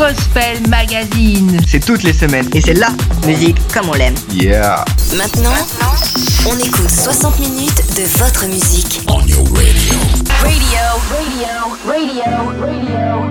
Gospel Magazine. C'est toutes les semaines et c'est la musique comme on l'aime. Yeah. Maintenant, on écoute 60 minutes de votre musique. On your radio. Radio, radio, radio, radio.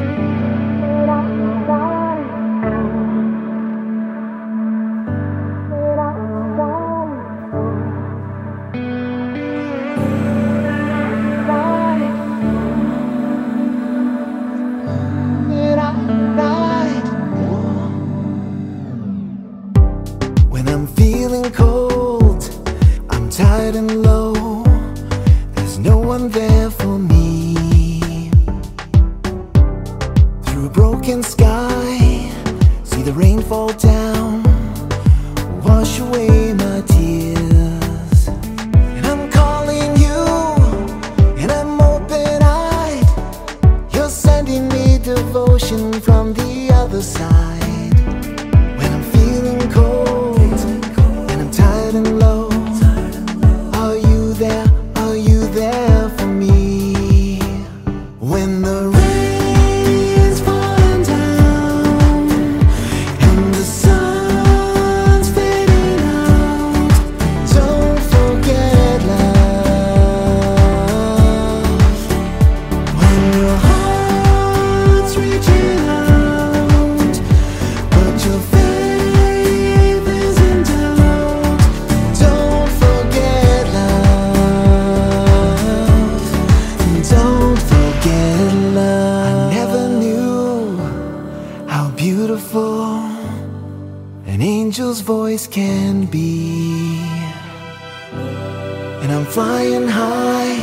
And I'm flying high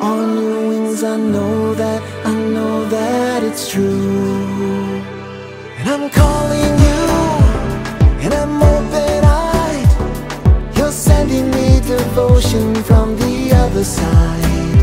on your wings. I know that, I know that it's true. And I'm calling you, and I'm open eyed. You're sending me devotion from the other side.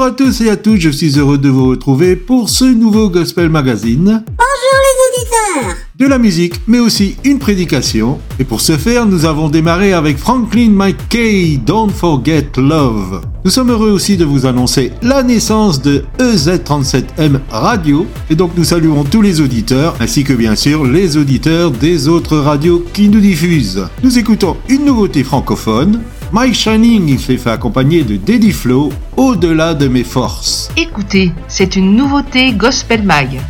Bonjour à tous et à toutes, je suis heureux de vous retrouver pour ce nouveau Gospel Magazine. Bonjour les auditeurs De la musique, mais aussi une prédication. Et pour ce faire, nous avons démarré avec Franklin McKay, Don't Forget Love. Nous sommes heureux aussi de vous annoncer la naissance de EZ37M Radio. Et donc nous saluons tous les auditeurs, ainsi que bien sûr les auditeurs des autres radios qui nous diffusent. Nous écoutons une nouveauté francophone, My Shining, il s'est fait accompagner de Daddy Flow, Au-delà de mes forces. Écoutez, c'est une nouveauté Gospel Mag.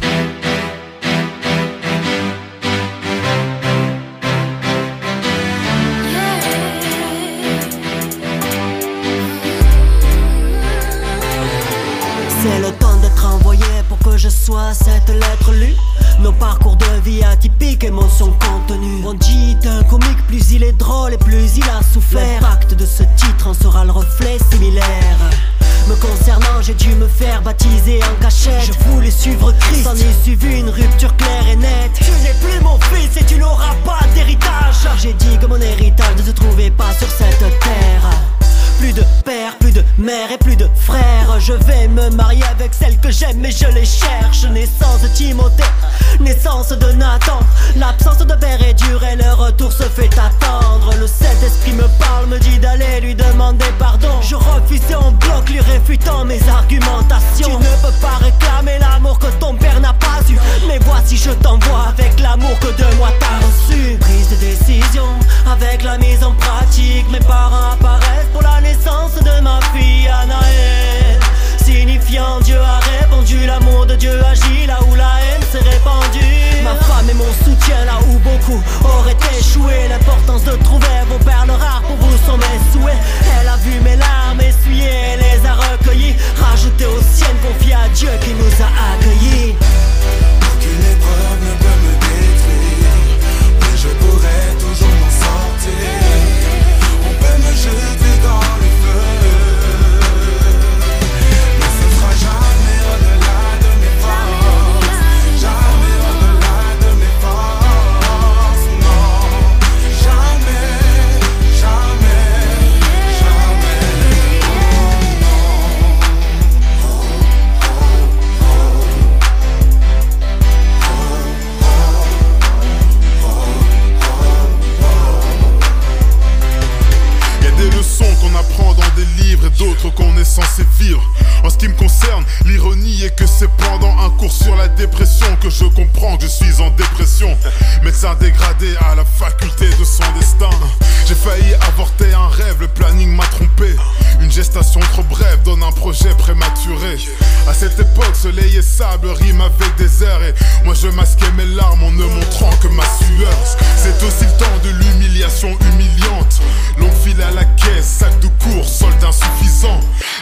Mais je les cherche. Naissance de Timothée, naissance de Nathan. L'absence de père est dure et le retour se fait attendre. Le Saint-Esprit me parle, me dit d'aller lui demander pardon. Je refuse et on bloque, lui réfutant mes argumentations. Tu ne peux pas réclamer l'amour que ton père n'a pas eu. Mais voici, je t'envoie avec l'amour que de moi t'as reçu. Prise de décision avec la mise en pratique. Mes parents apparaissent pour la naissance de ma fille Anaël. Signifiant Dieu a répondu, l'amour de Dieu agit là où la haine s'est répandue. Ma femme est mon soutien là où beaucoup auraient échoué. L'importance de trouver vos perles rares pour vous sont mes souhaits. Elle a vu mes larmes essuyer, elle les a recueillies. Rajoutées aux siennes, confiées à Dieu qui nous a accueillis. D'autres qu'on est censé vivre. En ce qui me concerne, l'ironie est que c'est pendant un cours sur la dépression que je comprends que je suis en dépression. Médecin dégradé à la faculté de son destin. J'ai failli avorter un rêve, le planning m'a trompé. Une gestation trop brève donne un projet prématuré. À cette époque, soleil et sable riment avec airs et moi je masquais mes larmes en ne montrant que ma sueur. C'est aussi le temps de l'humiliation humiliante.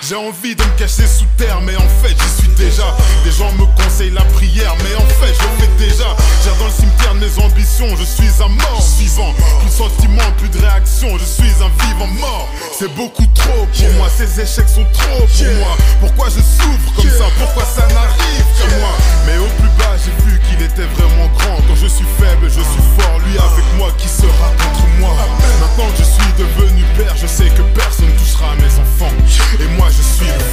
J'ai envie de me cacher sous terre, mais en fait j'y suis déjà. Des gens me conseillent la prière, mais en fait je le fais déjà. Mes ambitions, je suis un mort vivant. Plus de sentiments, plus de réaction, je suis un vivant mort. C'est beaucoup trop pour moi, ces échecs sont trop pour moi. Pourquoi je souffre comme ça? Pourquoi ça n'arrive qu'à moi? Mais au plus bas, j'ai vu qu'il était vraiment grand. Quand je suis faible, je suis fort. Lui avec moi, qui sera contre moi Maintenant que je suis devenu père, je sais que personne touchera mes enfants. Et moi, je suis le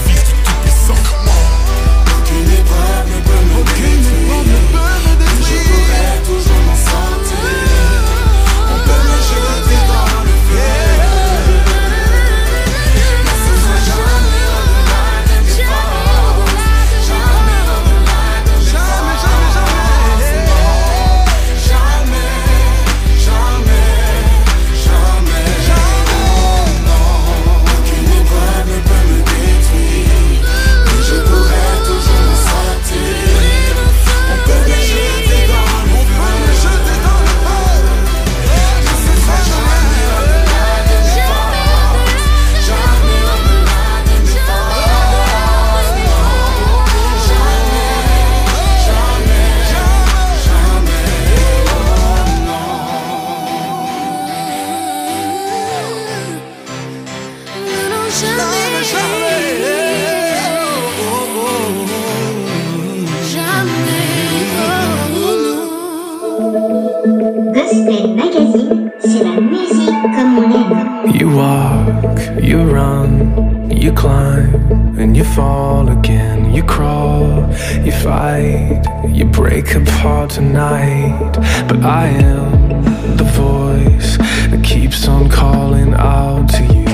fight, you break apart tonight. But I am the voice that keeps on calling out to you,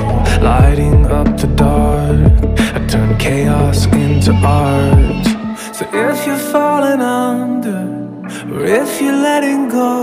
lighting up the dark. I turn chaos into art. So if you're falling under, or if you're letting go.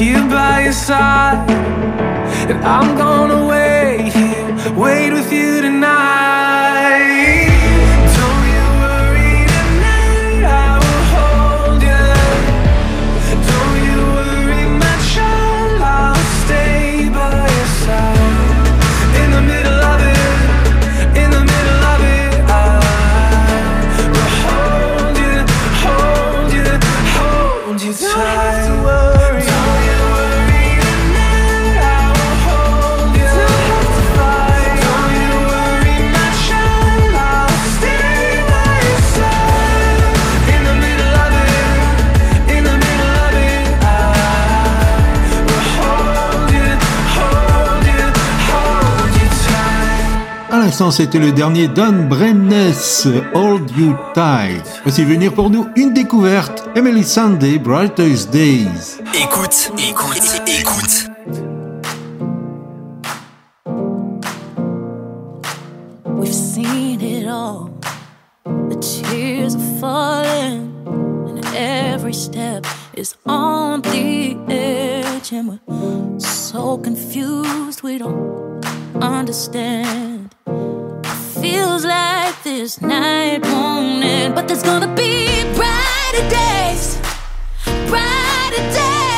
here by your side. And I'm gonna wait here, wait with you tonight. intéressant, c'était le dernier Don Brenness, Hold You Tight. Voici venir pour nous une découverte, Emily Sunday, Brightest Days. Écoute, écoute, écoute. We've seen it all. The tears are falling, and every step is on the edge, and we're so confused we don't understand. feels like this night won't end, but there's gonna be brighter days, brighter days.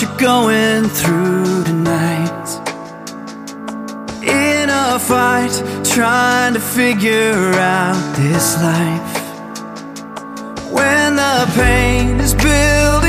you're going through tonight. In a fight, trying to figure out this life. When the pain is built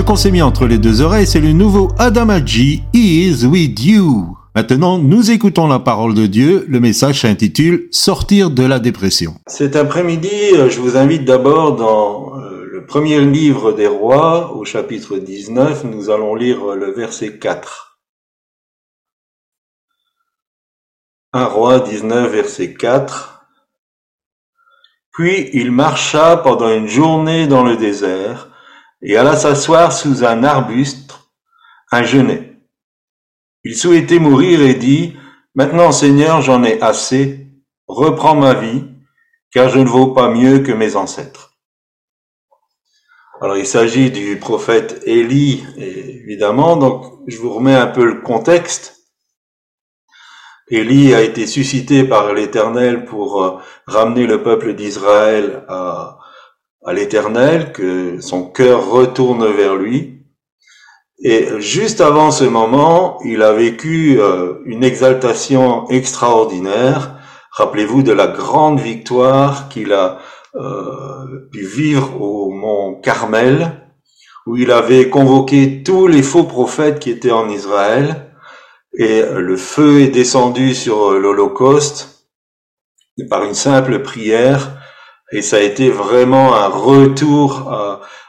Ce qu'on s'est mis entre les deux oreilles, c'est le nouveau Adamaji is with you. Maintenant, nous écoutons la parole de Dieu. Le message s'intitule Sortir de la dépression. Cet après-midi, euh, je vous invite d'abord dans euh, le premier livre des rois, au chapitre 19. Nous allons lire le verset 4. Un roi 19, verset 4. Puis il marcha pendant une journée dans le désert et alla s'asseoir sous un arbuste, un genêt. Il souhaitait mourir et dit, Maintenant Seigneur, j'en ai assez, reprends ma vie, car je ne vaux pas mieux que mes ancêtres. Alors il s'agit du prophète Élie, évidemment, donc je vous remets un peu le contexte. Élie a été suscité par l'Éternel pour euh, ramener le peuple d'Israël à, à l'Éternel, que son cœur retourne vers lui. Et juste avant ce moment, il a vécu euh, une exaltation extraordinaire. Rappelez-vous de la grande victoire qu'il a euh, pu vivre au mont Carmel, où il avait convoqué tous les faux prophètes qui étaient en Israël, et le feu est descendu sur l'Holocauste, par une simple prière, et ça a été vraiment un retour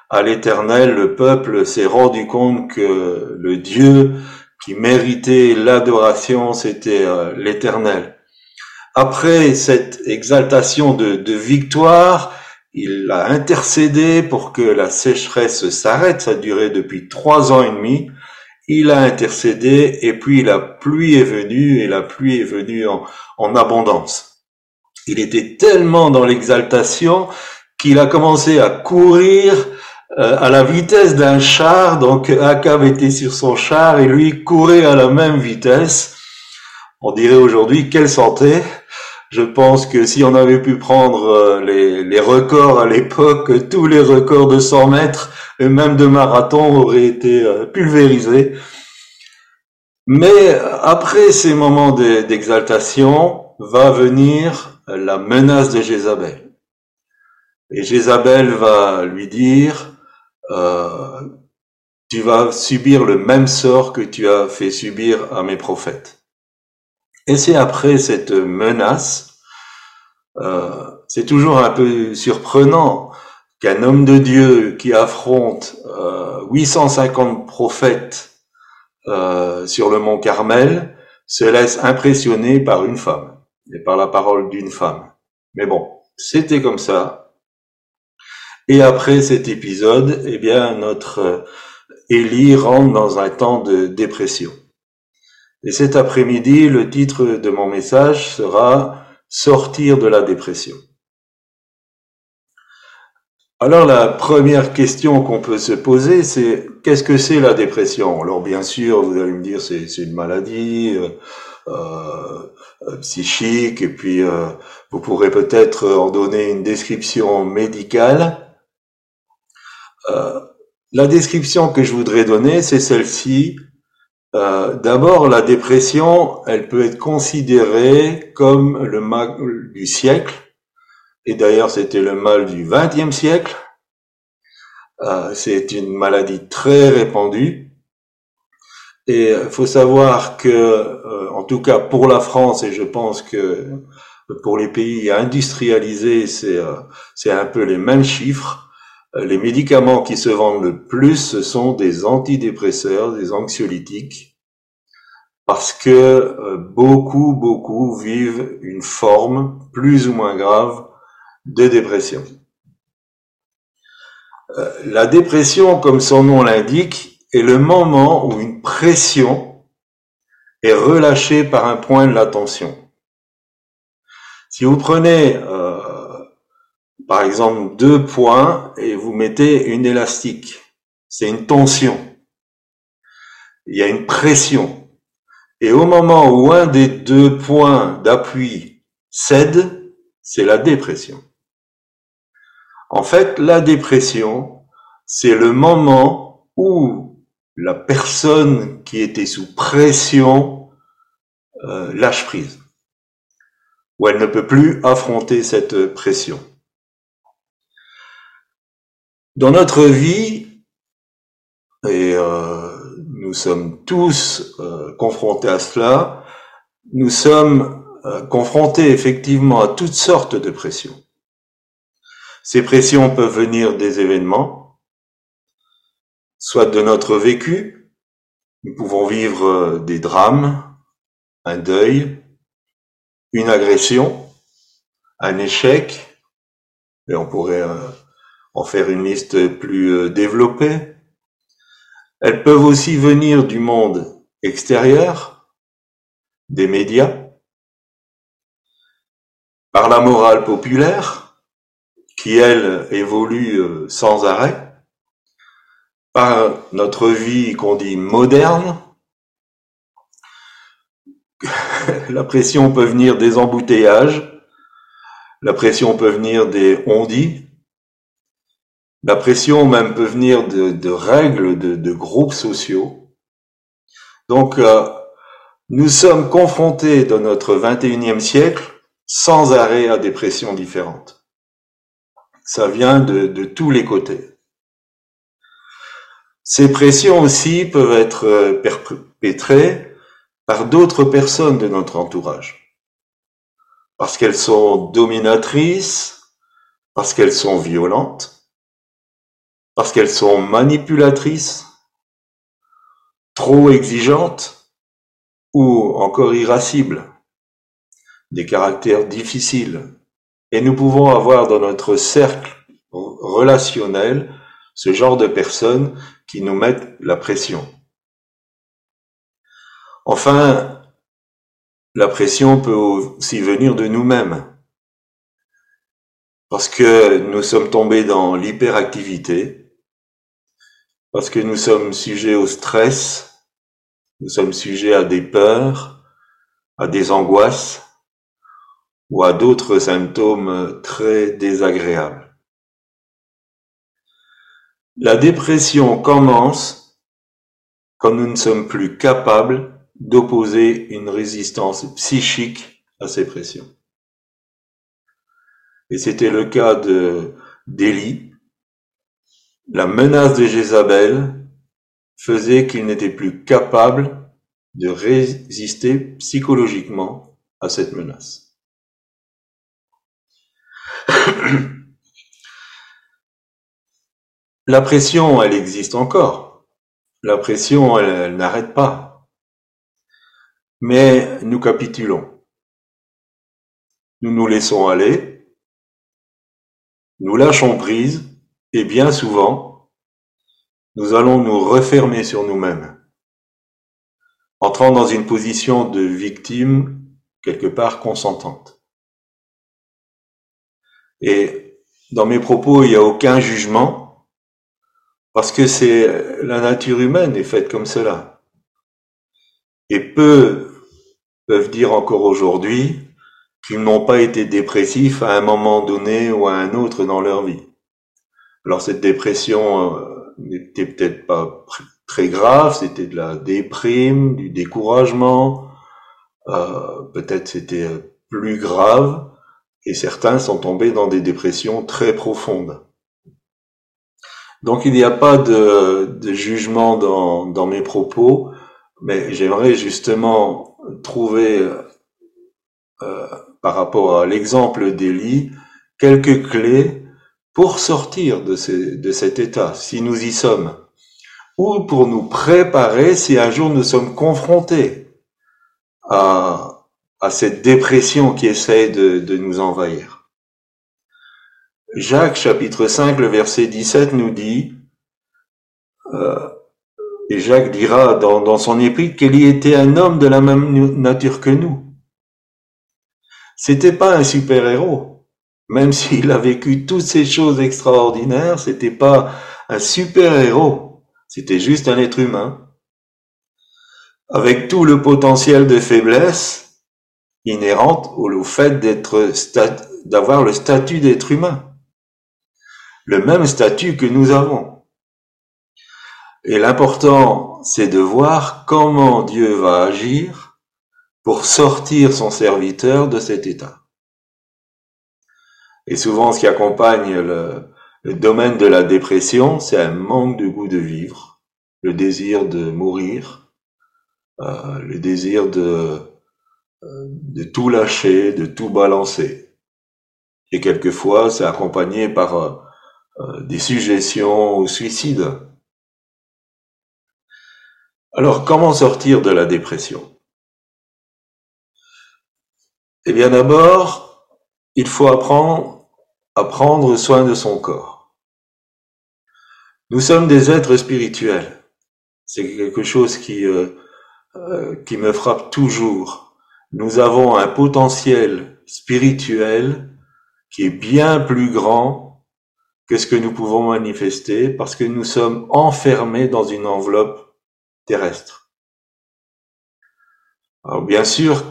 à, l'éternel. Le peuple s'est rendu compte que le Dieu qui méritait l'adoration, c'était euh, l'éternel. Après cette exaltation de, victoire, il a intercédé pour que la sécheresse s'arrête. Ça duré depuis trois ans et demi. Il a intercédé et puis la pluie est venue et la pluie est venue en, en abondance. Il était tellement dans l'exaltation qu'il a commencé à courir euh, à la vitesse d'un char. Donc Akab était sur son char et lui courait à la même vitesse. On dirait aujourd'hui quelle santé. Je pense que si on avait pu prendre euh, les, les records à l'époque, tous les records de 100 mètres et même de marathon auraient été euh, pulvérisés. Mais après ces moments d'exaltation, va venir la menace de Jézabel. Et Jézabel va lui dire, euh, tu vas subir le même sort que tu as fait subir à mes prophètes. Et c'est après cette menace, euh, c'est toujours un peu surprenant qu'un homme de Dieu qui affronte euh, 850 prophètes euh, sur le mont Carmel se laisse impressionner par une femme et par la parole d'une femme. Mais bon, c'était comme ça. Et après cet épisode, eh bien, notre euh, Élie rentre dans un temps de dépression. Et cet après-midi, le titre de mon message sera Sortir de la dépression. Alors la première question qu'on peut se poser, c'est qu'est-ce que c'est la dépression? Alors bien sûr, vous allez me dire c'est une maladie, euh, euh, euh, psychique, et puis euh, vous pourrez peut-être en donner une description médicale. la description que je voudrais donner, c'est celle-ci. D'abord, la dépression, elle peut être considérée comme le mal du siècle, et d'ailleurs c'était le mal du XXe siècle. c'est une maladie très répandue et il euh, faut savoir que, euh, en tout cas pour la France, et je pense que pour les pays industrialisés, c'est euh, un peu les mêmes chiffres. Les médicaments qui se vendent le plus, ce sont des antidépresseurs, des anxiolytiques, parce que beaucoup, beaucoup vivent une forme plus ou moins grave de dépression. La dépression, comme son nom l'indique, est le moment où une pression est relâchée par un point de l'attention. Si vous prenez euh, par exemple deux points et vous mettez une élastique, c'est une tension. Il y a une pression. Et au moment où un des deux points d'appui cède, c'est la dépression. En fait, la dépression, c'est le moment où la personne qui était sous pression euh, lâche prise, ou elle ne peut plus affronter cette pression. Dans notre vie, et euh, nous sommes tous euh, confrontés à cela, nous sommes confrontés effectivement à toutes sortes de pressions. Ces pressions peuvent venir des événements, soit de notre vécu, nous pouvons vivre des drames, un deuil, une agression, un échec, et on pourrait en faire une liste plus développée. Elles peuvent aussi venir du monde extérieur, des médias, par la morale populaire, qui elle évolue euh, sans arrêt, par notre vie qu'on dit moderne. la pression peut venir des embouteillages, la pression peut venir des on-dit, la pression même peut venir de, règles de, groupes sociaux. Donc, euh, nous sommes confrontés dans notre 21e siècle sans arrêt à des pressions différentes. Ça vient de, de tous les côtés. Ces pressions aussi peuvent être euh, perpétrées par d'autres personnes de notre entourage. Parce qu'elles sont dominatrices, parce qu'elles sont violentes, parce qu'elles sont manipulatrices, trop exigeantes ou encore irascibles, des caractères difficiles. Et nous pouvons avoir dans notre cercle relationnel ce genre de personnes qui nous mettent la pression. Enfin, la pression peut aussi venir de nous-mêmes. Parce que nous sommes tombés dans l'hyperactivité, parce que nous sommes sujets au stress, nous sommes sujets à des peurs, à des angoisses ou à d'autres symptômes très désagréables. La dépression commence quand nous ne sommes plus capables d'opposer une résistance psychique à ces pressions. Et c'était le cas de d'Élie, la menace de Jézabel faisait qu'il n'était plus capable de résister psychologiquement à cette menace. La pression, elle existe encore. La pression, elle, n'arrête pas. Mais nous capitulons. Nous nous laissons aller. Nous lâchons prise et bien souvent, nous allons nous refermer sur nous-mêmes, entrant dans une position de victime quelque part consentante. Et dans mes propos, il n'y a aucun jugement, parce que c'est la nature humaine est faite comme cela. Et peu peuvent dire encore aujourd'hui qu'ils n'ont pas été dépressifs à un moment donné ou à un autre dans leur vie. Alors cette dépression euh, n'était peut-être pas très grave, c'était de la déprime, du découragement, euh, peut-être c'était plus grave, et certains sont tombés dans des dépressions très profondes. Donc il n'y a pas de, jugement dans, mes propos, mais j'aimerais justement trouver, euh, par rapport à l'exemple d'Élie, quelques clés pour sortir de, cet état, si nous y sommes, ou pour nous préparer si un jour nous sommes confrontés à, cette dépression qui essaie de, de nous envahir. Jacques chapitre 5, le verset 17 nous dit, euh, et Jacques dira dans, dans son épître qu'il y était un homme de la même nature que nous. C'était pas un super-héros même s'il a vécu toutes ces choses extraordinaires, c'était pas un super héros, c'était juste un être humain, avec tout le potentiel de faiblesse inhérente au fait d'être, d'avoir le statut d'être humain. Le même statut que nous avons. Et l'important, c'est de voir comment Dieu va agir pour sortir son serviteur de cet état. Et souvent, ce qui accompagne le, domaine de la dépression, c'est un manque de goût de vivre, le désir de mourir, euh, le désir de, euh, de tout lâcher, de tout balancer. Et quelquefois, c'est accompagné par euh, des suggestions au suicide. Alors, comment sortir de la dépression? Eh bien, d'abord, il faut apprendre à prendre soin de son corps. Nous sommes des êtres spirituels. C'est quelque chose qui, euh, euh, qui me frappe toujours. Nous avons un potentiel spirituel qui est bien plus grand que ce que nous pouvons manifester parce que nous sommes enfermés dans une enveloppe terrestre. Alors bien sûr,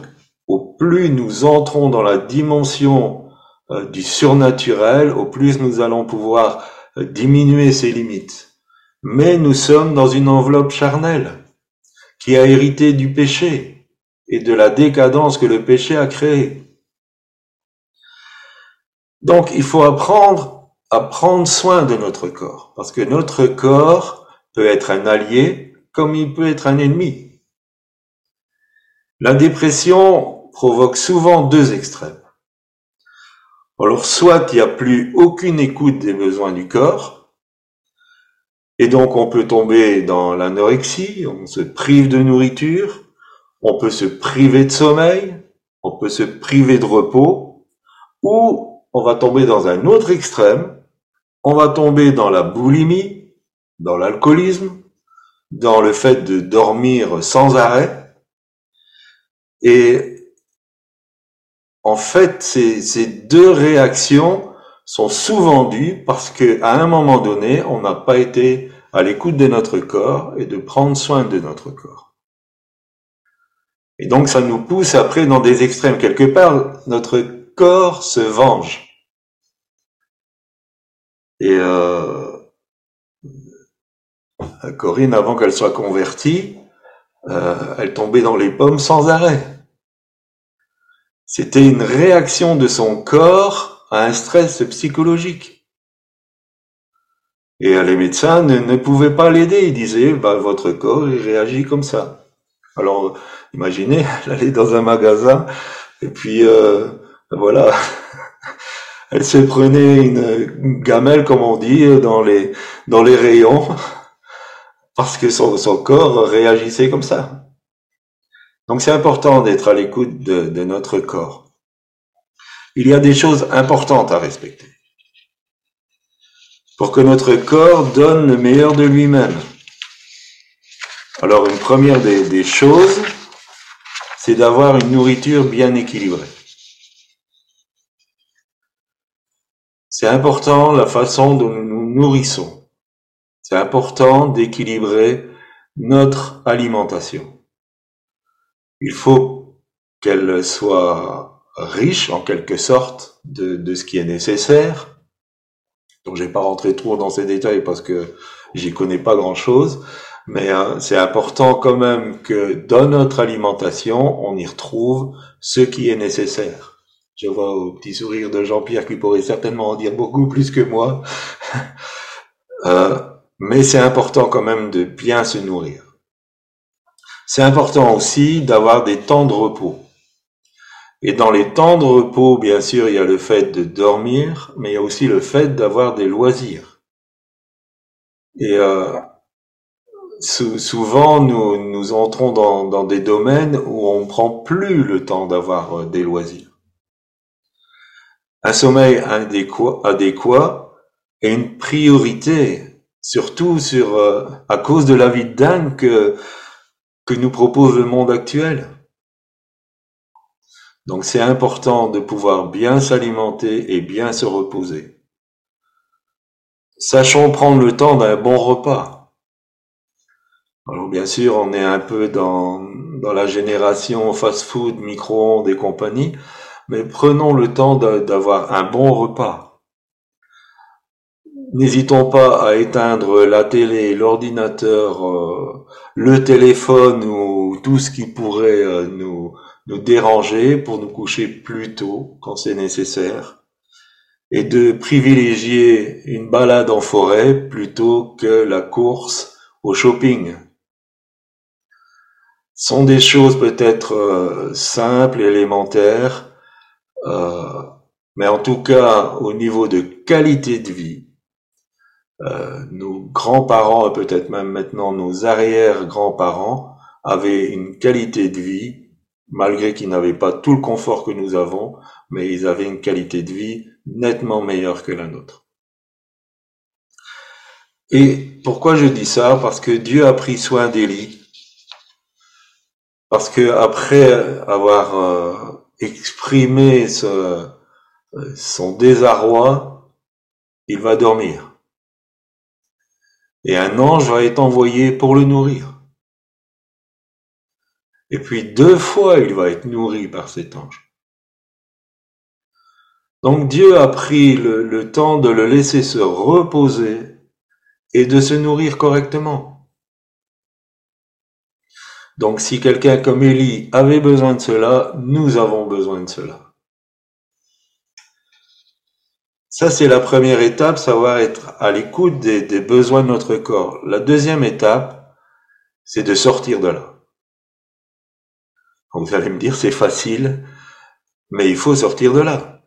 au plus nous entrons dans la dimension euh, du surnaturel, au plus nous allons pouvoir euh, diminuer ses limites. Mais nous sommes dans une enveloppe charnelle qui a hérité du péché et de la décadence que le péché a créée. Donc il faut apprendre à prendre soin de notre corps, parce que notre corps peut être un allié comme il peut être un ennemi. La dépression provoque souvent deux extrêmes. Alors soit il n'y a plus aucune écoute des besoins du corps, et donc on peut tomber dans l'anorexie, on se prive de nourriture, on peut se priver de sommeil, on peut se priver de repos, ou on va tomber dans un autre extrême, on va tomber dans la boulimie, dans l'alcoolisme, dans le fait de dormir sans arrêt. Et en fait, ces, deux réactions sont souvent dues parce que à un moment donné, on n'a pas été à l'écoute de notre corps et de prendre soin de notre corps. Et donc, ça nous pousse après dans des extrêmes. Quelque part, notre corps se venge. Et euh, Corinne, avant qu'elle soit convertie, euh, elle tombait dans les pommes sans arrêt. C'était une réaction de son corps à un stress psychologique. Et les médecins ne, pouvaient pas l'aider. Ils disaient, bah, votre corps, il réagit comme ça. Alors, imaginez, elle allait dans un magasin, et puis, euh, voilà, elle se prenait une, gamelle, comme on dit, dans les, rayons, parce que son, corps réagissait comme ça. Donc c'est important d'être à l'écoute de, notre corps. Il y a des choses importantes à respecter pour que notre corps donne le meilleur de lui-même. Alors une première des choses, c'est d'avoir une nourriture bien équilibrée. C'est important la façon dont nous nous nourrissons. C'est important d'équilibrer notre alimentation. Il faut qu'elle soit riche en quelque sorte de, ce qui est nécessaire. Donc je vais pas rentrer trop dans ces détails parce que j'y connais pas grand chose, mais euh, c'est important quand même que dans notre alimentation, on y retrouve ce qui est nécessaire. Je vois au petit sourire de Jean-Pierre qui pourrait certainement en dire beaucoup plus que moi. euh, mais c'est important quand même de bien se nourrir. C'est important aussi d'avoir des temps de repos. Et dans les temps de repos, bien sûr, il y a le fait de dormir, mais il y a aussi le fait d'avoir des loisirs. Et euh, souvent, nous, entrons dans, dans, des domaines où on prend plus le temps d'avoir euh, des loisirs un sommeil adéquat, adéquat et une priorité, surtout sur, euh, à cause de la vie de dingue que, que nous propose le monde actuel. Donc c'est important de pouvoir bien s'alimenter et bien se reposer. Sachons prendre le temps d'un bon repas. Alors bien sûr, on est un peu dans, dans la génération fast-food, micro-ondes et compagnie, mais prenons le temps d'avoir un bon repas. N'hésitons pas à éteindre la télé, l'ordinateur, euh, le téléphone ou tout ce qui pourrait euh, nous, nous déranger pour nous coucher plus tôt quand c'est nécessaire et de privilégier une balade en forêt plutôt que la course au shopping. Ce sont des choses peut-être euh, simples, élémentaires, euh, mais en tout cas au niveau de qualité de vie, euh, nos grands-parents et peut-être même maintenant nos arrière-grands-parents avaient une qualité de vie, malgré qu'ils n'avaient pas tout le confort que nous avons, mais ils avaient une qualité de vie nettement meilleure que la nôtre. Et pourquoi je dis ça? Parce que Dieu a pris soin d'Élie. Parce que après avoir euh, exprimé ce, euh, son désarroi, il va dormir. Et un ange va être envoyé pour le nourrir. Et puis deux fois, il va être nourri par cet ange. Donc Dieu a pris le temps de le laisser se reposer et de se nourrir correctement. Donc si quelqu'un comme Élie avait besoin de cela, nous avons besoin de cela. Ça, c'est la première étape, savoir être à l'écoute des, des, besoins de notre corps. La deuxième étape, c'est de sortir de là. Vous allez me dire, c'est facile, mais il faut sortir de là.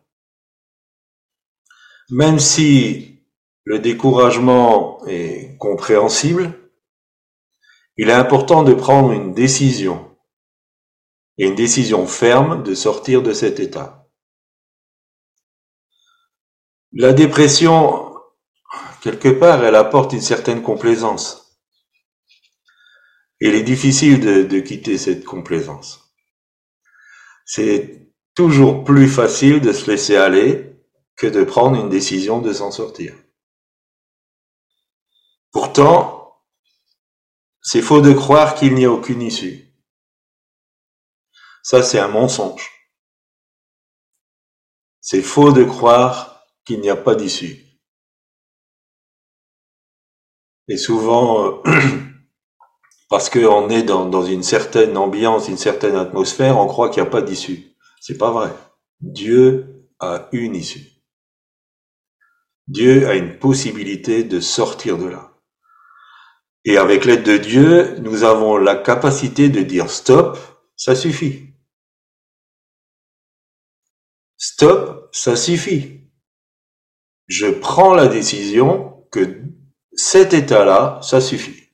Même si le découragement est compréhensible, il est important de prendre une décision, et une décision ferme de sortir de cet état. La dépression, quelque part, elle apporte une certaine complaisance. Il est difficile de, de quitter cette complaisance. C'est toujours plus facile de se laisser aller que de prendre une décision de s'en sortir. Pourtant, c'est faux de croire qu'il n'y a aucune issue. Ça, c'est un mensonge. C'est faux de croire qu'il n'y a pas d'issue. Et souvent, euh, parce qu'on est dans, dans, une certaine ambiance, une certaine atmosphère, on croit qu'il n'y a pas d'issue. C'est pas vrai. Dieu a une issue. Dieu a une possibilité de sortir de là. Et avec l'aide de Dieu, nous avons la capacité de dire stop, ça suffit. Stop, ça suffit. Je prends la décision que cet état-là, ça suffit.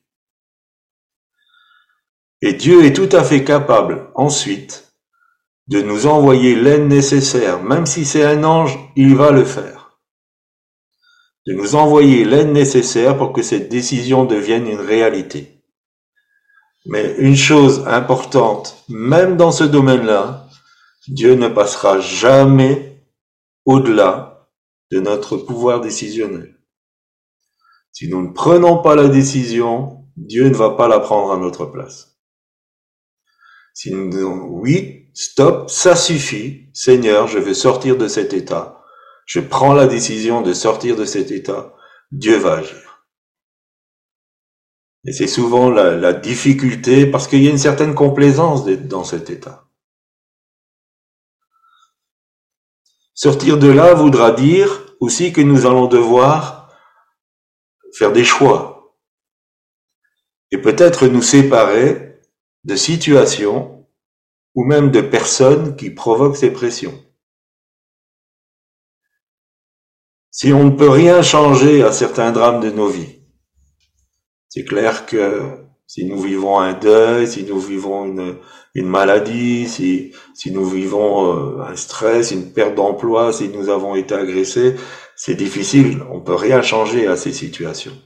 Et Dieu est tout à fait capable ensuite de nous envoyer l'aide nécessaire, même si c'est un ange, il va le faire de nous envoyer l'aide nécessaire pour que cette décision devienne une réalité. Mais une chose importante, même dans ce domaine-là, Dieu ne passera jamais au-delà de notre pouvoir décisionnel. Si nous ne prenons pas la décision, Dieu ne va pas la prendre à notre place. Si nous disons oui, stop, ça suffit, Seigneur, je veux sortir de cet état, je prends la décision de sortir de cet état, Dieu va agir. Et c'est souvent la, difficulté parce qu'il y a une certaine complaisance d'être dans cet état. Sortir de là voudra dire aussi que nous allons devoir faire des choix et peut-être nous séparer de situations ou même de personnes qui provoquent ces pressions. Si on ne peut rien changer à certains drames de nos vies. C'est clair que si nous vivons un deuil, si nous vivons une, maladie, si, nous vivons euh, un stress, une perte d'emploi, si nous avons été agressés, c'est difficile, on peut rien changer à ces situations.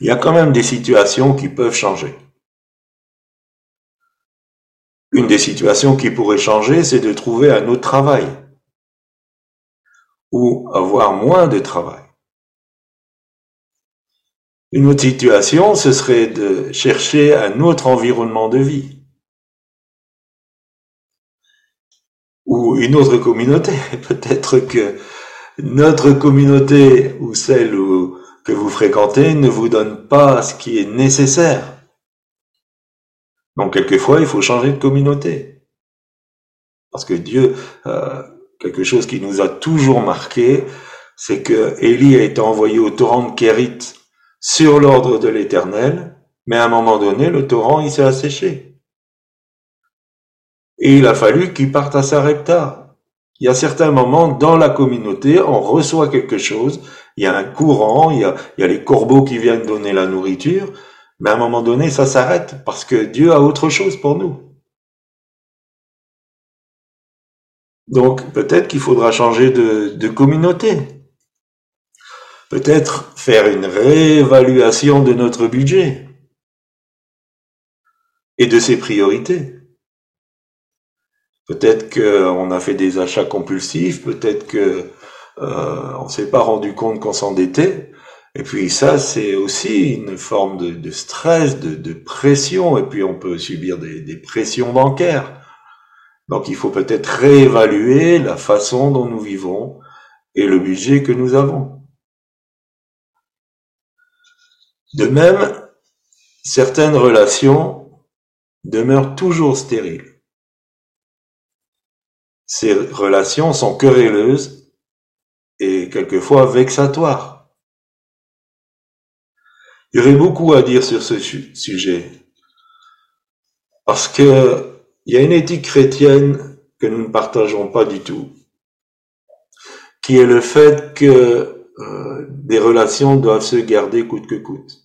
Il y a quand même des situations qui peuvent changer. Une des situations qui pourrait changer, c'est de trouver un autre travail ou avoir moins de travail. Une autre situation, ce serait de chercher un autre environnement de vie. Ou une autre communauté. Peut-être que notre communauté ou celle que vous fréquentez ne vous donne pas ce qui est nécessaire. Donc quelquefois, il faut changer de communauté. Parce que Dieu, euh, quelque chose qui nous a toujours marqué, c'est que Élie a été envoyé au torrent de Kérit. sur l'ordre de l'Éternel, mais à un moment donné, le torrent, il s'est asséché. Et il a fallu qu'il parte à Sarepta. Il y a certains moments dans la communauté, on reçoit quelque chose, il y a un courant, il y a, il y a les corbeaux qui viennent donner la nourriture, mais à un moment donné, ça s'arrête parce que Dieu a autre chose pour nous. Donc peut-être qu'il faudra changer de, communauté. Peut-être faire une réévaluation de notre budget et de ses priorités. Peut-être qu'on a fait des achats compulsifs, peut-être que euh, on s'est pas rendu compte qu'on s'endettait. Et puis ça, c'est aussi une forme de, stress, de, pression, et puis on peut subir des pressions bancaires. Donc il faut peut-être réévaluer la façon dont nous vivons et le budget que nous avons. De même, certaines relations demeurent toujours stériles. Ces relations sont querelleuses et quelquefois vexatoires. Il y aurait beaucoup à dire sur ce sujet. Parce que il y a une éthique chrétienne que nous ne partageons pas du tout, qui est le fait que euh, des relations doivent se garder coûte que coûte.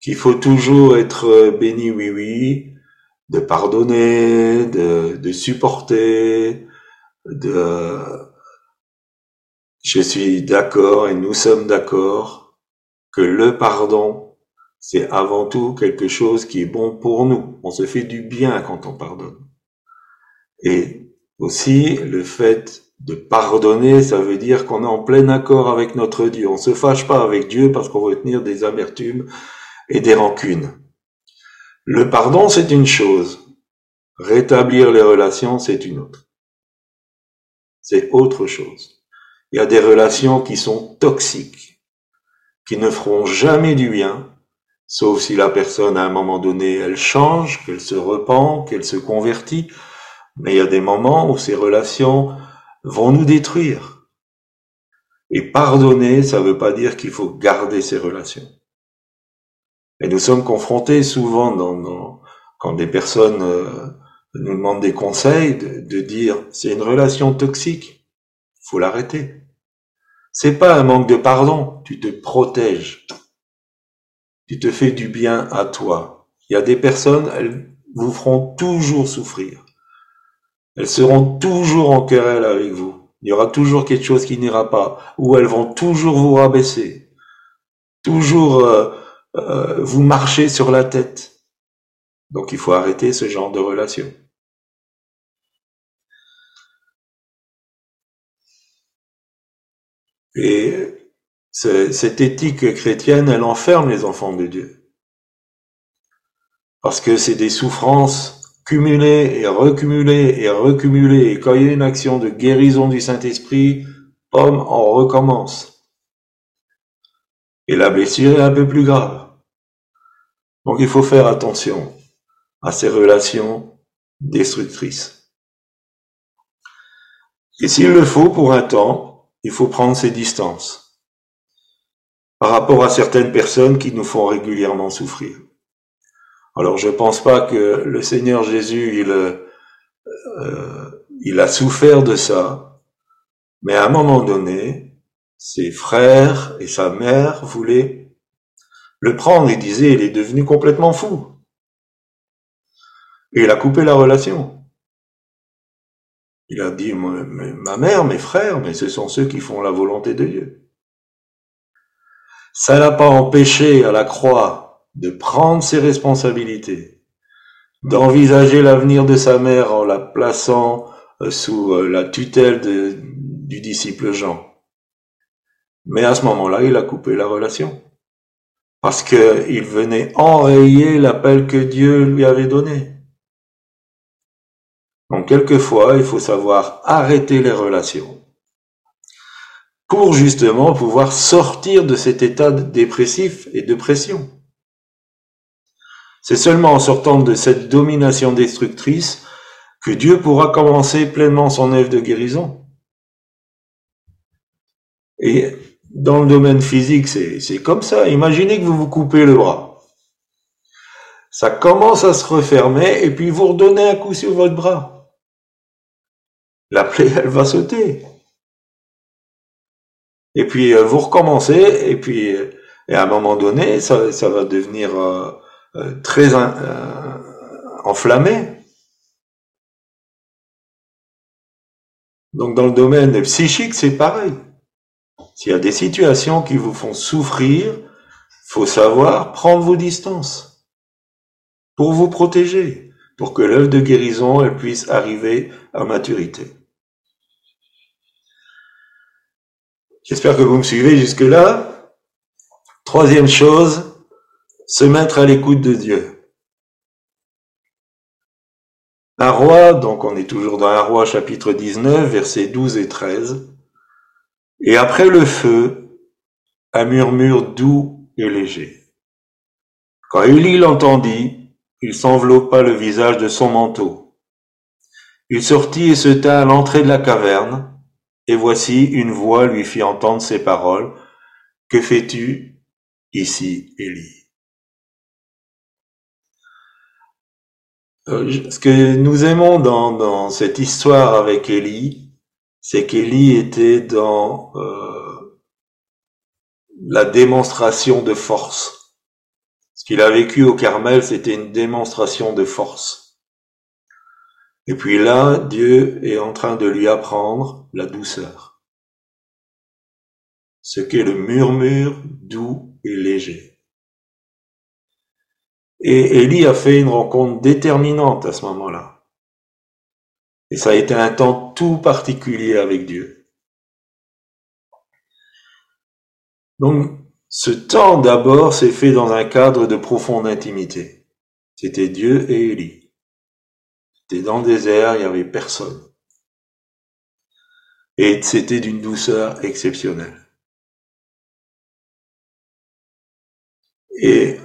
Qu'il faut toujours être béni, oui, oui, de pardonner, de, de supporter, de... Je suis d'accord et nous sommes d'accord que le pardon c'est avant tout quelque chose qui est bon pour nous. On se fait du bien quand on pardonne. Et aussi, le fait de pardonner, ça veut dire qu'on est en plein accord avec notre Dieu. On se fâche pas avec Dieu parce qu'on veut tenir des amertumes et des rancunes. Le pardon, c'est une chose. Rétablir les relations, c'est une autre. C'est autre chose. Il y a des relations qui sont toxiques, qui ne feront jamais du bien, Sauf si la personne, à un moment donné, elle change, qu'elle se repent, qu'elle se convertit. Mais il y a des moments où ces relations vont nous détruire. Et pardonner, ça ne veut pas dire qu'il faut garder ces relations. Et nous sommes confrontés souvent dans, quand des personnes euh, nous demandent des conseils, de, de dire c'est une relation toxique, faut l'arrêter. C'est pas un manque de pardon, tu te protèges tu te fais du bien à toi. Il y a des personnes, elles vous feront toujours souffrir. Elles seront toujours en querelle avec vous. Il y aura toujours quelque chose qui n'ira pas, ou elles vont toujours vous rabaisser, toujours euh, euh, vous marcher sur la tête. Donc il faut arrêter ce genre de relation. Cette éthique chrétienne, elle enferme les enfants de Dieu. Parce que c'est des souffrances cumulées et recumulées et recumulées. Et quand il y a une action de guérison du Saint-Esprit, pomme, on recommence. Et la blessure est un peu plus grave. Donc il faut faire attention à ces relations destructrices. Et s'il le faut pour un temps, il faut prendre ses distances par rapport à certaines personnes qui nous font régulièrement souffrir. Alors je pense pas que le Seigneur Jésus il euh, il a souffert de ça, mais à un moment donné, ses frères et sa mère voulaient le prendre et disaient il est devenu complètement fou. Et il a coupé la relation. Il a dit ma mère, mes frères, mais ce sont ceux qui font la volonté de Dieu. Ça n'a pas empêché à la croix de prendre ses responsabilités, d'envisager l'avenir de sa mère en la plaçant euh, sous euh, la tutelle du disciple Jean. Mais à ce moment-là, il a coupé la relation. Parce qu'il venait enrayer l'appel que Dieu lui avait donné. Donc quelquefois, il faut savoir arrêter les relations pour justement pouvoir sortir de cet état dépressif et de pression. C'est seulement en sortant de cette domination destructrice que Dieu pourra commencer pleinement son œuvre de guérison. Et dans le domaine physique, c'est comme ça. Imaginez que vous vous coupez le bras. Ça commence à se refermer et puis vous redonnez un coup sur votre bras. La plaie, elle va sauter. Et puis euh, vous recommencez et puis euh, et à un moment donné, ça, ça va devenir euh, très enflammé. Donc dans le domaine psychique, c'est pareil. S'il y a des situations qui vous font souffrir, faut savoir prendre vos distances pour vous protéger, pour que l'œuvre de guérison elle puisse arriver à maturité. J'espère que vous me suivez jusque-là. Troisième chose, se mettre à l'écoute de Dieu. Un roi, donc on est toujours dans un roi chapitre 19, versets 12 et 13. Et après le feu, un murmure doux et léger. Quand Élie l'entendit, il s'enveloppa le visage de son manteau. Il sortit et se tint à l'entrée de la caverne, et voici une voix lui fit entendre ces paroles. Que fais-tu ici, Élie? Euh, ce que nous aimons dans, cette histoire avec Élie, c'est qu'Élie était dans euh, la démonstration de force. Ce qu'il a vécu au Carmel, c'était une démonstration de force. Et puis là, Dieu est en train de lui apprendre la douceur. Ce qu'est le murmure doux et léger. Et Élie a fait une rencontre déterminante à ce moment-là. Et ça a été un temps tout particulier avec Dieu. Donc, ce temps d'abord s'est fait dans un cadre de profonde intimité. C'était Dieu et Élie. C'était dans le désert, il n'y avait personne. Et c'était d'une douceur exceptionnelle. Et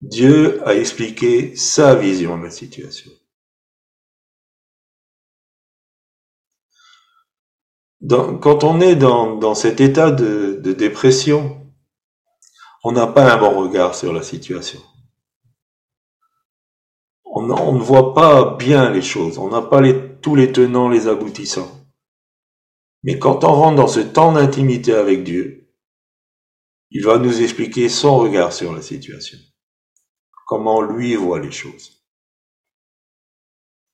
Dieu a expliqué sa vision de la situation. quand on est dans, cet état de, dépression, on n'a pas un bon regard sur la situation. On, ne voit pas bien les choses, on n'a pas tous les tenants, les aboutissants. Mais quand on rentre dans ce temps d'intimité avec Dieu, il va nous expliquer son regard sur la situation comment lui voit les choses.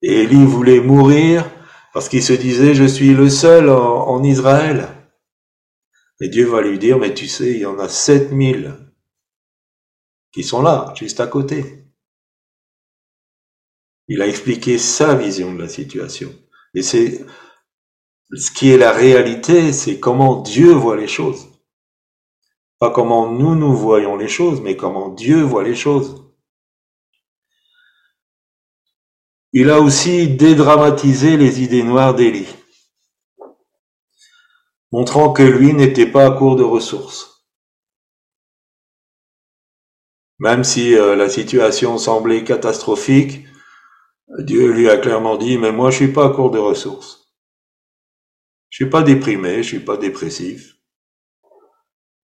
Et Élie voulait mourir parce qu'il se disait, je suis le seul en, Israël. Et Dieu va lui dire, mais tu sais, il y en a 7000 qui sont là, juste à côté. Il a expliqué sa vision de la situation. Et c'est ce qui est la réalité, c'est comment Dieu voit les choses. Pas comment nous, nous voyons les choses, mais comment Dieu voit les choses. Il a aussi dédramatisé les idées noires d'Élie, montrant que lui n'était pas à court de ressources. Même si euh, la situation semblait catastrophique, Dieu lui a clairement dit, mais moi je suis pas à court de ressources. Je suis pas déprimé, je suis pas dépressif.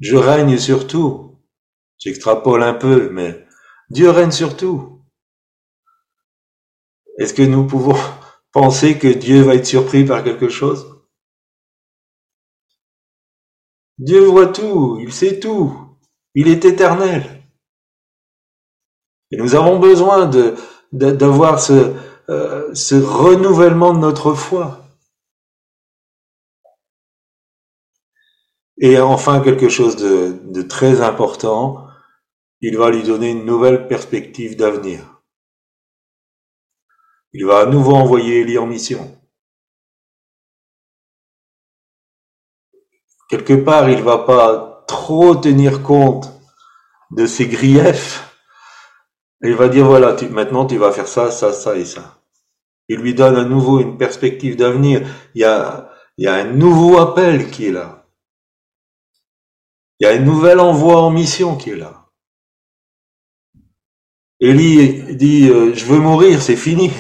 Je règne sur tout. J'extrapole un peu, mais Dieu règne sur tout. Est-ce que nous pouvons penser que Dieu va être surpris par quelque chose? Dieu voit tout, il sait tout, il est éternel. Et nous avons besoin d'avoir euh, ce renouvellement de notre foi. Et enfin, quelque chose de, très important, il va lui donner une nouvelle perspective d'avenir. Il va à nouveau envoyer Élie en mission. Quelque part, il va pas trop tenir compte de ses griefs. il va dire, voilà, maintenant tu vas faire ça, ça, ça et ça. Il lui donne à nouveau une perspective d'avenir. Il y a un nouveau appel qui est là. Il y a un nouvel envoi en mission qui est là. Élie dit, euh, je veux mourir, c'est fini.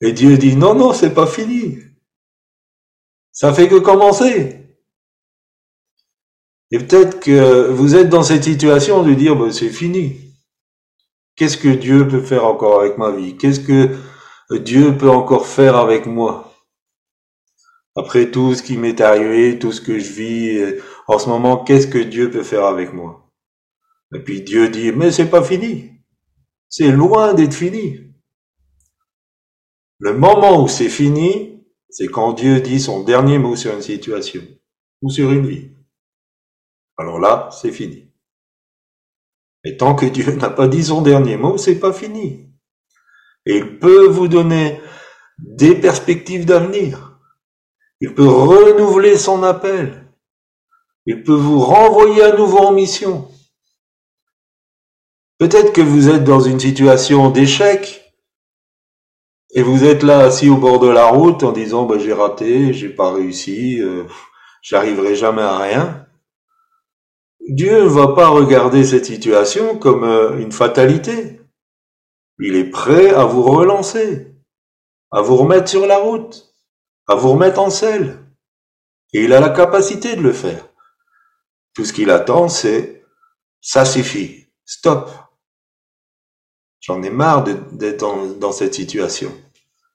Et Dieu dit, non, non, c'est pas fini. Ça fait que commencer. Et peut-être que vous êtes dans cette situation de dire, bah, c'est fini. Qu'est-ce que Dieu peut faire encore avec ma vie? Qu'est-ce que Dieu peut encore faire avec moi? Après tout ce qui m'est arrivé, tout ce que je vis euh, en ce moment, qu'est-ce que Dieu peut faire avec moi? Et puis Dieu dit, mais c'est pas fini. C'est loin d'être fini. Le moment où c'est fini, c'est quand Dieu dit son dernier mot sur une situation ou sur une vie. Alors là, c'est fini. Et tant que Dieu n'a pas dit son dernier mot, c'est pas fini. Et il peut vous donner des perspectives d'avenir. Il peut renouveler son appel. Il peut vous renvoyer à nouveau en mission. Peut-être que vous êtes dans une situation d'échec et vous êtes là assis au bord de la route en disant bah, j'ai raté, j'ai pas réussi, euh, j'arriverai jamais à rien. Dieu ne va pas regarder cette situation comme euh, une fatalité. Il est prêt à vous relancer, à vous remettre sur la route, à vous remettre en selle. Et il a la capacité de le faire. Tout ce qu'il attend, c'est ça suffit, stop. J'en ai marre d'être dans, cette situation.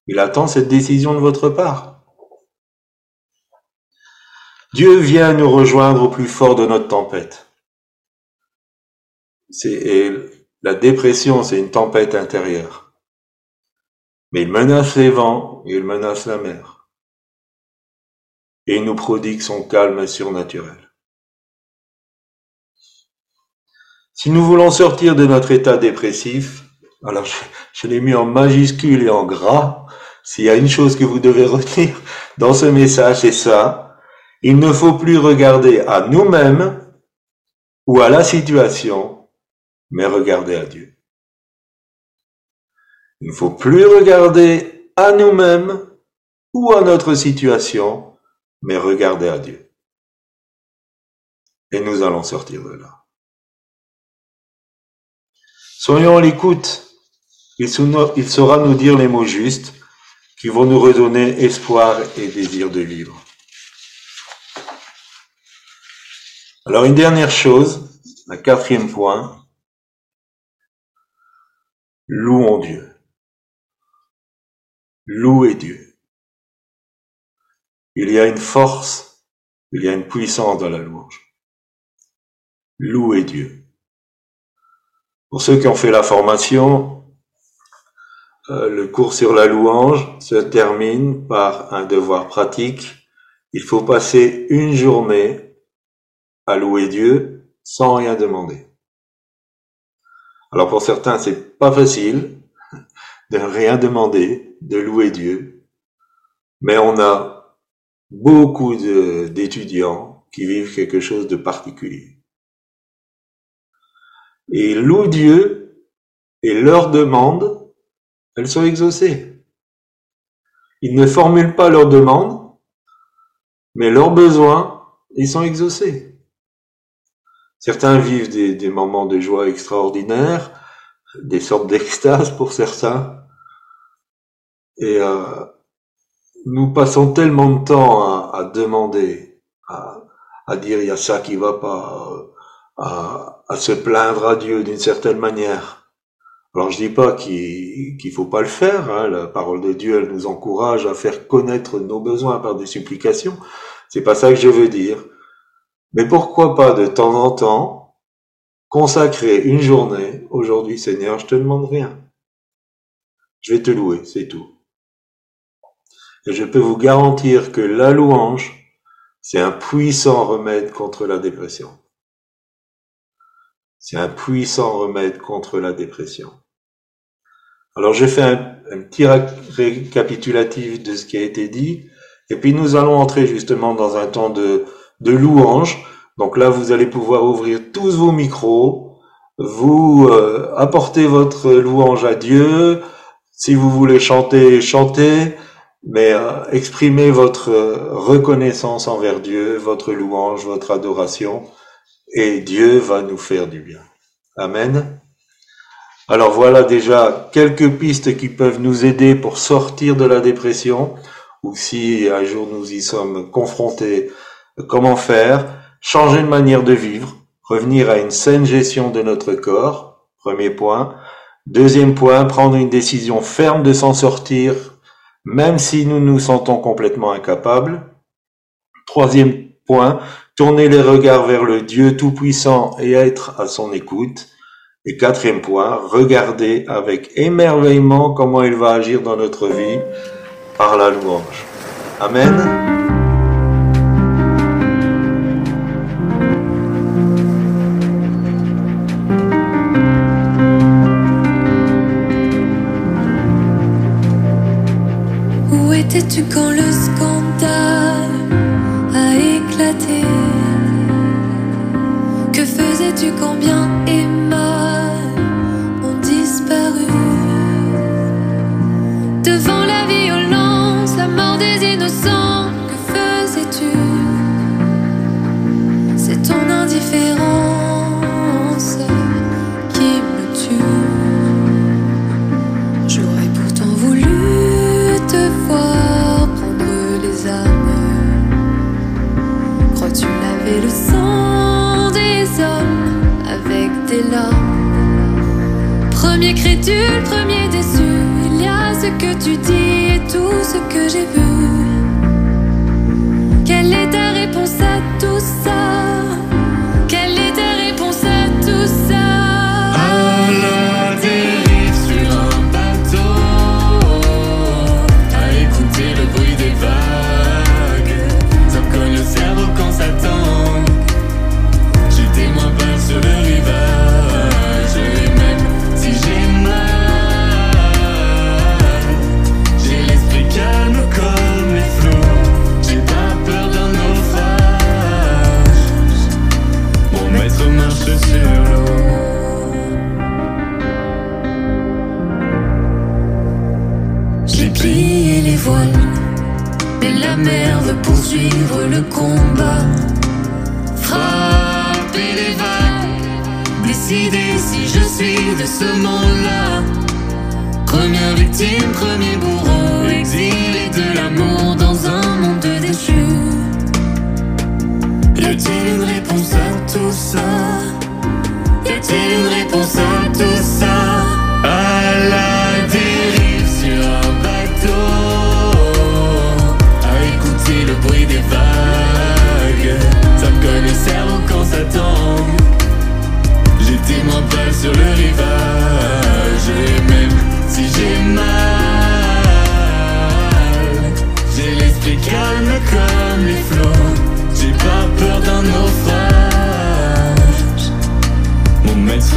Il attend cette décision de votre part. Dieu vient nous rejoindre au plus fort de notre tempête. Et la dépression, c'est une tempête intérieure. Mais il menace les vents et il menace la mer. Et il nous prodigue son calme surnaturel. Si nous voulons sortir de notre état dépressif, alors je, l'ai mis en majuscule et en gras, s'il y a une chose que vous devez retenir dans ce message, c'est ça. Il ne faut plus regarder à nous-mêmes ou à la situation, mais regarder à Dieu. Il ne faut plus regarder à nous-mêmes ou à notre situation, mais regarder à Dieu. Et nous allons sortir de là. Soyons à l'écoute. Il saura nous dire les mots justes qui vont nous redonner espoir et désir de vivre. Alors une dernière chose, un quatrième point, louons Dieu. Louez Dieu. Il y a une force, il y a une puissance dans la louange. Louez Dieu. Pour ceux qui ont fait la formation, euh, le cours sur la louange se termine par un devoir pratique. Il faut passer une journée à louer Dieu sans rien demander. Alors pour certains, c'est pas facile de rien demander, de louer Dieu, mais on a beaucoup d'étudiants qui vivent quelque chose de particulier. Et louent Dieu et leur demande elles sont exaucées. Ils ne formulent pas leurs demandes, mais leurs besoins, ils sont exaucés. Certains vivent des, moments de joie extraordinaires, des sortes d'extase pour certains. Et euh, nous passons tellement de temps à, demander, à, dire il y a ça qui va pas, à, à se plaindre à Dieu d'une certaine manière. Alors je dis pas qu'il qu'il faut pas le faire. Hein. La parole de Dieu, elle nous encourage à faire connaître nos besoins par des supplications. C'est pas ça que je veux dire. Mais pourquoi pas de temps en temps consacrer une journée. Aujourd'hui, Seigneur, je te demande rien. Je vais te louer, c'est tout. Et je peux vous garantir que la louange, c'est un puissant remède contre la dépression. C'est un puissant remède contre la dépression. Alors je fais un, petit récapitulatif de ce qui a été dit, et puis nous allons entrer justement dans un temps de, de louange. Donc là, vous allez pouvoir ouvrir tous vos micros, vous euh, apporter votre louange à Dieu. Si vous voulez chanter, chantez, mais euh, exprimez votre reconnaissance envers Dieu, votre louange, votre adoration, et Dieu va nous faire du bien. Amen. Alors voilà déjà quelques pistes qui peuvent nous aider pour sortir de la dépression, ou si un jour nous y sommes confrontés, comment faire? changer de manière de vivre, revenir à une saine gestion de notre corps, premier point. Deuxième point, prendre une décision ferme de s'en sortir, même si nous nous sentons complètement incapables. Troisième point, tourner les regards vers le Dieu Tout-Puissant et être à son écoute. Et quatrième point, regarder avec émerveillement comment il va agir dans notre vie par la louange. Amen. Étais-tu quand le que tu dis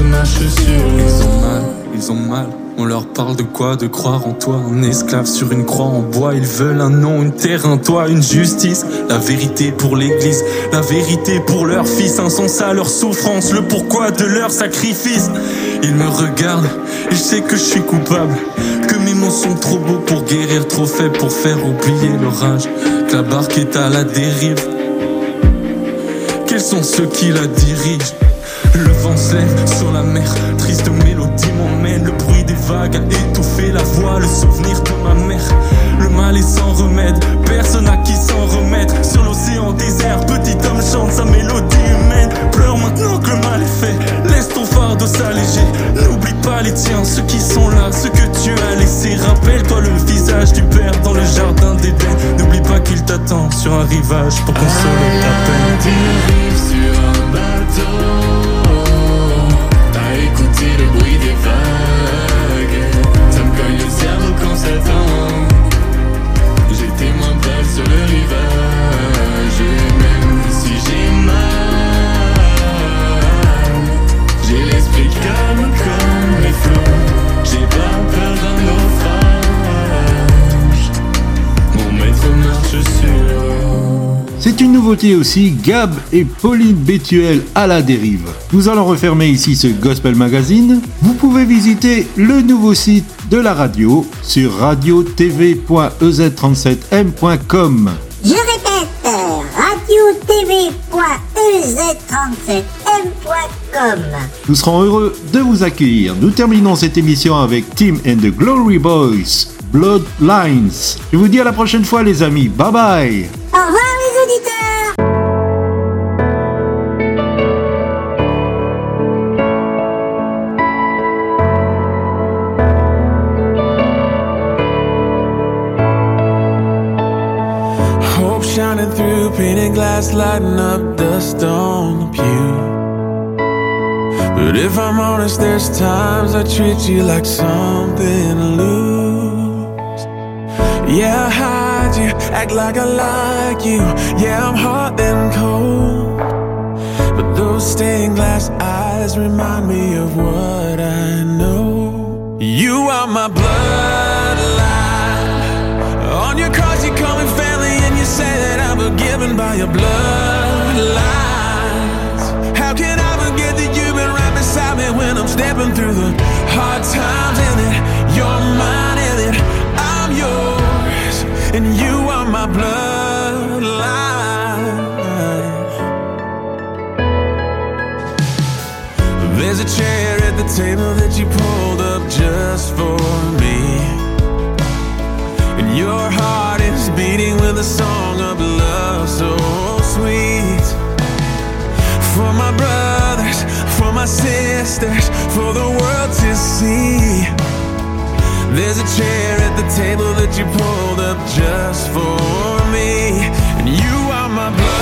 Ils ont mal, ils ont mal. On leur parle de quoi De croire en toi, un esclave sur une croix en bois. Ils veulent un nom, une terre, un toit, une justice. La vérité pour l'église, la vérité pour leur fils. Un sens à leur souffrance, le pourquoi de leur sacrifice. Ils me regardent et je sais que je suis coupable. Que mes mots sont trop beaux pour guérir, trop faibles pour faire oublier l'orage. Que la barque est à la dérive. Quels sont ceux qui la dirigent? Le vent lève sur la mer, triste mélodie m'emmène. Le bruit des vagues a étouffé la voix, le souvenir de ma mère. Le mal est sans remède, personne à qui s'en remettre. Sur l'océan désert, petit homme chante sa mélodie humaine. Pleure maintenant que le mal est fait, laisse ton fardeau s'alléger. N'oublie pas les tiens, ceux qui sont là, ceux que tu as laissés. Rappelle-toi le visage du Père dans le jardin d'Éden. N'oublie pas qu'il t'attend sur un rivage pour consoler ta peine. sur un bateau le bruit des vagues. Ça me cogne le cerveau quand ça tangue C'est une nouveauté aussi, Gab et Pauline Bétuel à la dérive. Nous allons refermer ici ce Gospel Magazine. Vous pouvez visiter le nouveau site de la radio sur E radio-tv.ez37m.com. Je répète, radio-tv.ez37m.com. Nous serons heureux de vous accueillir. Nous terminons cette émission avec Tim and the Glory Boys, Bloodlines. Je vous dis à la prochaine fois les amis. Bye bye painted glass, lighting up dust on the pew. But if I'm honest, there's times I treat you like something to lose. Yeah, I hide you, act like I like you. Yeah, I'm hot and cold. But those stained glass eyes remind me of what I know. You are my bloodline. On your cards, you call me family, and you say that I'm forgiven by your bloodlines. How can I forget that you've been right beside me when I'm stepping through the hard times in it? You're mine in it, I'm yours, and you are my bloodline. There's a chair at the table that you pulled up just for me. And your heart beating with a song of love so sweet. For my brothers, for my sisters, for the world to see. There's a chair at the table that you pulled up just for me. And you are my blood.